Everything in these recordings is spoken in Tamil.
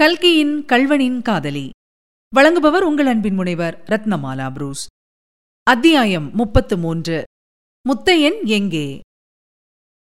கல்கியின் கல்வனின் காதலி. வழங்குபவர் உங்கள் அன்பின் முனைவர் ரத்னமாலா புரூஸ். அத்தியாயம் முப்பத்து மூன்று. முத்தையன் எங்கே?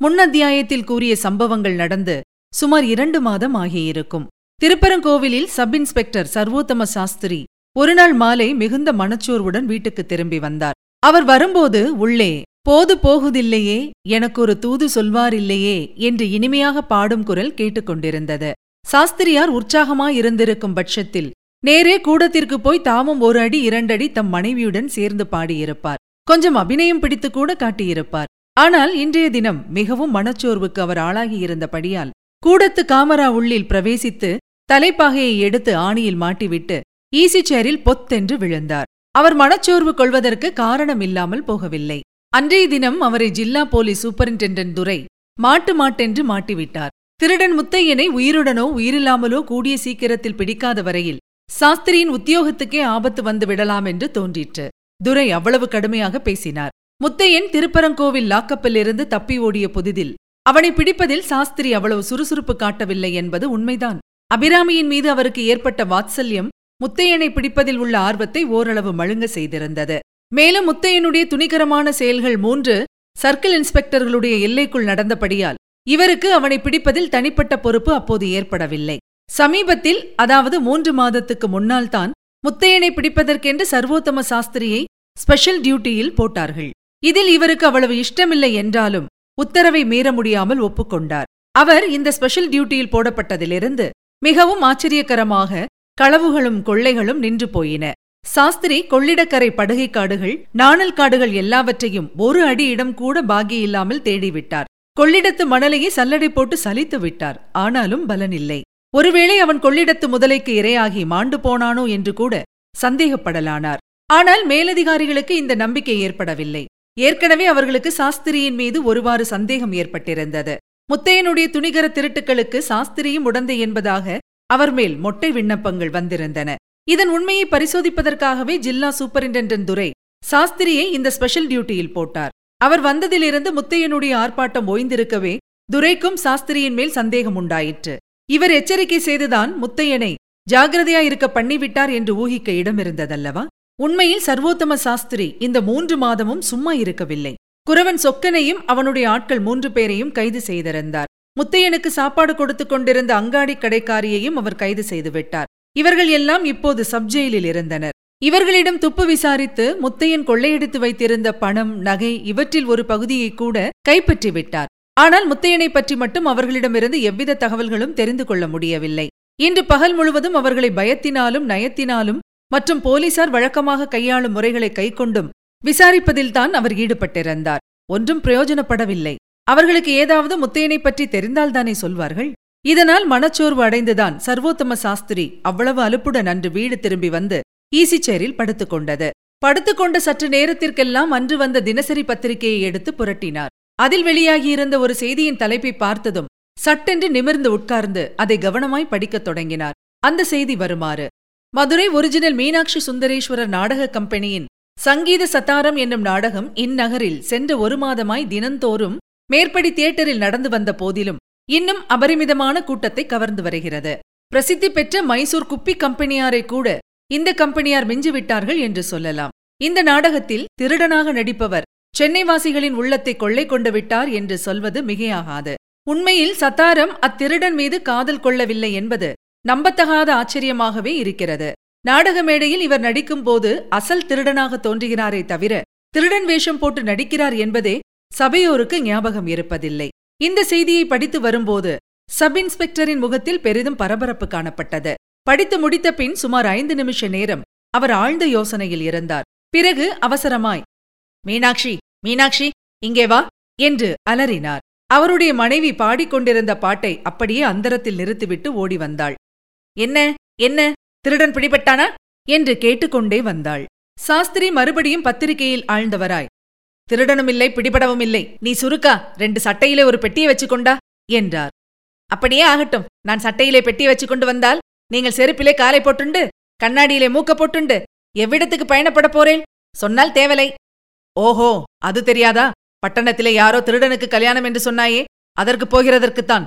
முன் அத்தியாயத்தில் கூறிய சம்பவங்கள் நடந்து சுமார் இரண்டு மாதம் ஆகியிருக்கும். திருப்பரங்கோவிலில் சப் இன்ஸ்பெக்டர் சர்வோத்தம சாஸ்திரி ஒருநாள் மாலை மிகுந்த மனச்சோர்வுடன் வீட்டுக்கு திரும்பி வந்தார். அவர் வரும்போது உள்ளே போது போகுதில்லையே எனக்கு ஒரு தூது சொல்வாரில்லையே என்று இனிமையாக பாடும் குரல் கேட்டுக்கொண்டிருந்தது. சாஸ்திரியார் உற்சாகமாயிருந்திருக்கும் பட்சத்தில் நேரே கூடத்திற்கு போய் தாமும் ஒரு அடி இரண்டடி தம் மனைவியுடன் சேர்ந்து பாடியிருப்பார். கொஞ்சம் அபிநயம் பிடித்து கூட காட்டியிருப்பார். ஆனால் இன்றைய தினம் மிகவும் மனச்சோர்வுக்கு அவர் ஆளாகியிருந்தபடியால் கூடத்து காமரா உள்ளில் பிரவேசித்து தலைப்பாகையை எடுத்து ஆணியில் மாட்டிவிட்டு ஈசி சேரில் பொத்தென்று விழுந்தார். அவர் மனச்சோர்வு கொள்வதற்கு காரணம் இல்லாமல் போகவில்லை. அன்றைய தினம் அவரை ஜில்லா போலீஸ் சூப்பரிண்டென்டென்ட் துரை மாட்டு மாட்டென்று மாட்டிவிட்டார். திருடன் முத்தையனை உயிருடனோ உயிரில்லாமலோ கூடிய சீக்கிரத்தில் பிடிக்காத வரையில் சாஸ்திரியின் உத்தியோகத்துக்கே ஆபத்து வந்து விடலாம் என்று தோன்றிற்று. துரை அவ்வளவு கடுமையாக பேசினார். முத்தையன் திருப்பரங்கோவில் லாக்கப்பிலிருந்து தப்பி ஓடிய புதிதில் அவனை பிடிப்பதில் சாஸ்திரி அவ்வளவு சுறுசுறுப்பு காட்டவில்லை என்பது உண்மைதான். அபிராமியின் மீது அவருக்கு ஏற்பட்ட வாத்சல்யம் முத்தையனை பிடிப்பதில் உள்ள ஆர்வத்தை ஓரளவு மழுங்க செய்திருந்தது. மேலும் முத்தையனுடைய துணிகரமான செயல்கள் மூன்று சர்க்கிள் இன்ஸ்பெக்டர்களுடைய எல்லைக்குள் நடந்தபடியால் இவருக்கு அவனை பிடிப்பதில் தனிப்பட்ட பொறுப்பு அப்போது ஏற்படவில்லை. சமீபத்தில் அதாவது மூன்று மாதத்துக்கு முன்னால் தான் முத்தையனை பிடிப்பதற்கென்று சர்வோத்தம சாஸ்திரியை ஸ்பெஷல் டியூட்டியில் போட்டார்கள். இதில் இவருக்கு அவ்வளவு இஷ்டமில்லை என்றாலும் உத்தரவை மீற முடியாமல் ஒப்புக்கொண்டார். அவர் இந்த ஸ்பெஷல் டியூட்டியில் போடப்பட்டதிலிருந்து மிகவும் ஆச்சரியகரமாக களவுகளும் கொள்ளைகளும் நின்று போயின. சாஸ்திரி கொள்ளிடக்கரை படுகை காடுகள் நாணல் காடுகள் எல்லாவற்றையும் ஒரு அடி இடம் கூட பாகியில்லாமல் தேடிவிட்டார். கொள்ளிடத்து மணலையே சல்லடை போட்டு சலித்து விட்டார். ஆனாலும் பலனில்லை. ஒருவேளை அவன் கொள்ளிடத்து முதலைக்கு இரையாகி மாண்டு போனானோ என்று கூட சந்தேகப்படலானார். ஆனால் மேலதிகாரிகளுக்கு இந்த நம்பிக்கை ஏற்படவில்லை. ஏற்கனவே அவர்களுக்கு சாஸ்திரியின் மீது ஒருவாறு சந்தேகம் ஏற்பட்டிருந்தது. முத்தையனுடைய துணிகர திருட்டுக்களுக்கு சாஸ்திரியும் உடந்தை என்பதாக அவர் மேல் மொட்டை விண்ணப்பங்கள் வந்திருந்தன. இதன் உண்மையை பரிசோதிப்பதற்காகவே ஜில்லா சூப்பரிண்டென்டென்ட் துரை சாஸ்திரியை இந்த ஸ்பெஷல் டியூட்டியில் போட்டார். அவர் வந்ததிலிருந்து முத்தையனுடைய ஆர்ப்பாட்டம் ஓய்ந்திருக்கவே துரைக்கும் சாஸ்திரியின் மேல் சந்தேகம் உண்டாயிற்று. இவர் எச்சரிக்கை செய்துதான் முத்தையனை ஜாகிரதையாயிருக்க பண்ணிவிட்டார் என்று ஊகிக்க இடமிருந்ததல்லவா? உண்மையில் சர்வோத்தம சாஸ்திரி இந்த மூன்று மாதமும் சும்மா இருக்கவில்லை. குரவன் சொக்கனையும் அவனுடைய ஆட்கள் மூன்று பேரையும் கைது செய்திருந்தார். முத்தையனுக்கு சாப்பாடு கொடுத்து கொண்டிருந்த அங்காடி கடைக்காரியையும் அவர் கைது செய்துவிட்டார் இவர்கள் எல்லாம் இப்போது சப்ஜெயிலில் இருந்தனர். இவர்களிடம் துப்பு விசாரித்து முத்தையன் கொள்ளையடித்து வைத்திருந்த பணம் நகை இவற்றில் ஒரு பகுதியை கூட கைப்பற்றி விட்டார் ஆனால் முத்தையனை பற்றி மட்டும் அவர்களிடமிருந்து எவ்வித தகவல்களும் தெரிந்து கொள்ள முடியவில்லை. இன்று பகல் முழுவதும் அவர்களை பயத்தினாலும் நயத்தினாலும் மற்றும் போலீசார் வழக்கமாக கையாளும் முறைகளை கைக்கொண்டும் விசாரிப்பதில்தான் அவர் ஈடுபட்டிருந்தார். ஒன்றும் பிரயோஜனப்படவில்லை. அவர்களுக்கு ஏதாவது முத்தையனை பற்றி தெரிந்தால்தானே சொல்வார்கள்? இதனால் மனச்சோர்வு அடைந்துதான் சர்வோத்தம சாஸ்திரி அவ்வளவு அலுப்புடன் அன்று வீடு திரும்பி வந்து ஈசி சேரில் படுத்துக்கொண்டது. படுத்துக்கொண்ட சற்று நேரத்திற்கெல்லாம் அன்று வந்த தினசரி பத்திரிகையை எடுத்து புரட்டினார். அதில் வெளியாகியிருந்த ஒரு செய்தியின் தலைப்பை பார்த்ததும் சட்டென்று நிமிர்ந்து உட்கார்ந்து அதை கவனமாய் படிக்கத் தொடங்கினார். அந்த செய்தி வருமாறு. மதுரை ஒரிஜினல் மீனாட்சி சுந்தரேஸ்வரர் நாடக கம்பெனியின் சங்கீத சத்தாரம் என்னும் நாடகம் இந்நகரில் சென்ற ஒரு மாதமாய் தினந்தோறும் மேற்படி தியேட்டரில் நடந்து வந்த போதிலும் இன்னும் அபரிமிதமான கூட்டத்தை கவர்ந்து வருகிறது. பிரசித்தி பெற்ற மைசூர் குப்பி கம்பெனியாரை கூட இந்த கம்பெனியார் மிஞ்சிவிட்டார்கள் என்று சொல்லலாம். இந்த நாடகத்தில் திருடனாக நடிப்பவர் சென்னைவாசிகளின் உள்ளத்தை கொள்ளை கொண்டு விட்டார் என்று சொல்வது மிகையாகாது. உண்மையில் சத்தாரம் அத்திருடன் மீது காதல் கொள்ளவில்லை என்பது நம்பத்தகாத ஆச்சரியமாகவே இருக்கிறது. நாடக மேடையில் இவர் நடிக்கும்போது அசல் திருடனாக தோன்றுகிறாரே தவிர திருடன் வேஷம் போட்டு நடிக்கிறார் என்பதே சபையோருக்கு ஞாபகம் இருப்பதில்லை. இந்த செய்தியை படித்து வரும்போது சப் இன்ஸ்பெக்டரின் முகத்தில் பெரிதும் பரபரப்பு காணப்பட்டது. படித்து முடித்த பின் சுமார் ஐந்து நிமிஷ நேரம் அவர் ஆழ்ந்த யோசனையில் இருந்தார். பிறகு அவசரமாய் மீனாட்சி மீனாட்சி இங்கே வா என்று அலறினார். அவருடைய மனைவி பாடிக்கொண்டிருந்த பாட்டை அப்படியே அந்தரத்தில் நிறுத்திவிட்டு ஓடி வந்தாள். என்ன என்ன திருடன் பிடிபட்டானா? என்று கேட்டுக்கொண்டே வந்தாள். சாஸ்திரி மறுபடியும் பத்திரிகையில் ஆழ்ந்தவராய் திருடனும் இல்லை பிடிபடவும் இல்லை. நீ சுருக்கா? ரெண்டு சட்டையிலே ஒரு பெட்டியை வச்சுக்கொண்டா? என்றார். அப்படியே ஆகட்டும். நான் சட்டையிலே பெட்டியை வச்சு கொண்டு வந்தால் நீங்கள் செருப்பிலே காலை போட்டுண்டு கண்ணாடியிலே மூக்க போட்டுண்டு எவ்விடத்துக்கு பயணப்பட போறேன்? சொன்னால் தேவலை. ஓஹோ அது தெரியாதா? பட்டணத்திலே யாரோ திருடனுக்கு கல்யாணம் என்று சொன்னாயே அதற்கு போகிறதற்குத்தான்.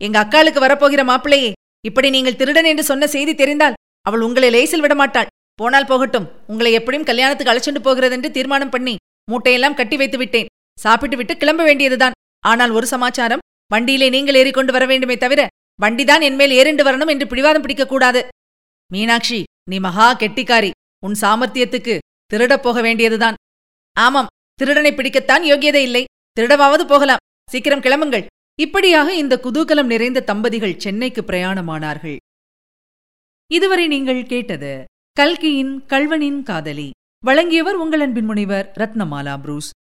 எங்க அக்காளுக்கு வரப்போகிற மாப்பிள்ளையே இப்படி நீங்கள் திருடன் என்று சொன்ன செய்தி தெரிந்தால் அவள் உங்களை லேசில் விடமாட்டாள். போனால் போகட்டும் உங்களை எப்படியும் கல்யாணத்துக்கு அழைச்சிட்டு போகிறதென்று தீர்மானம் பண்ணி மூட்டையெல்லாம் கட்டி வைத்து விட்டேன். சாப்பிட்டு விட்டு கிளம்ப வேண்டியதுதான். ஆனால் ஒரு சமாச்சாரம் வண்டியிலே நீங்கள் ஏறிக்கொண்டு வர வேண்டுமே தவிர வண்டிதான் என்மேல் ஏறிண்டு வரணும் என்று பிடிவாதம் பிடிக்கக்கூடாது. மீனாட்சி நீ மகா கெட்டிக்காரி. உன் சாமர்த்தியத்துக்கு திருடப் போக வேண்டியதுதான். ஆமாம் திருடனை பிடிக்கத்தான் யோகியதை இல்லை. திருடவாவது போகலாம். சீக்கிரம் கிளம்புங்கள். இப்படியாக இந்த குதூகலம் நிறைந்த தம்பதிகள் சென்னைக்கு பிரயாணமானார்கள். இதுவரை நீங்கள் கேட்டது கல்கியின் கல்வனின் காதலி. வழங்கியவர் உங்கள் அன்பின் முனைவர் ரத்னமாலா புரூஸ்.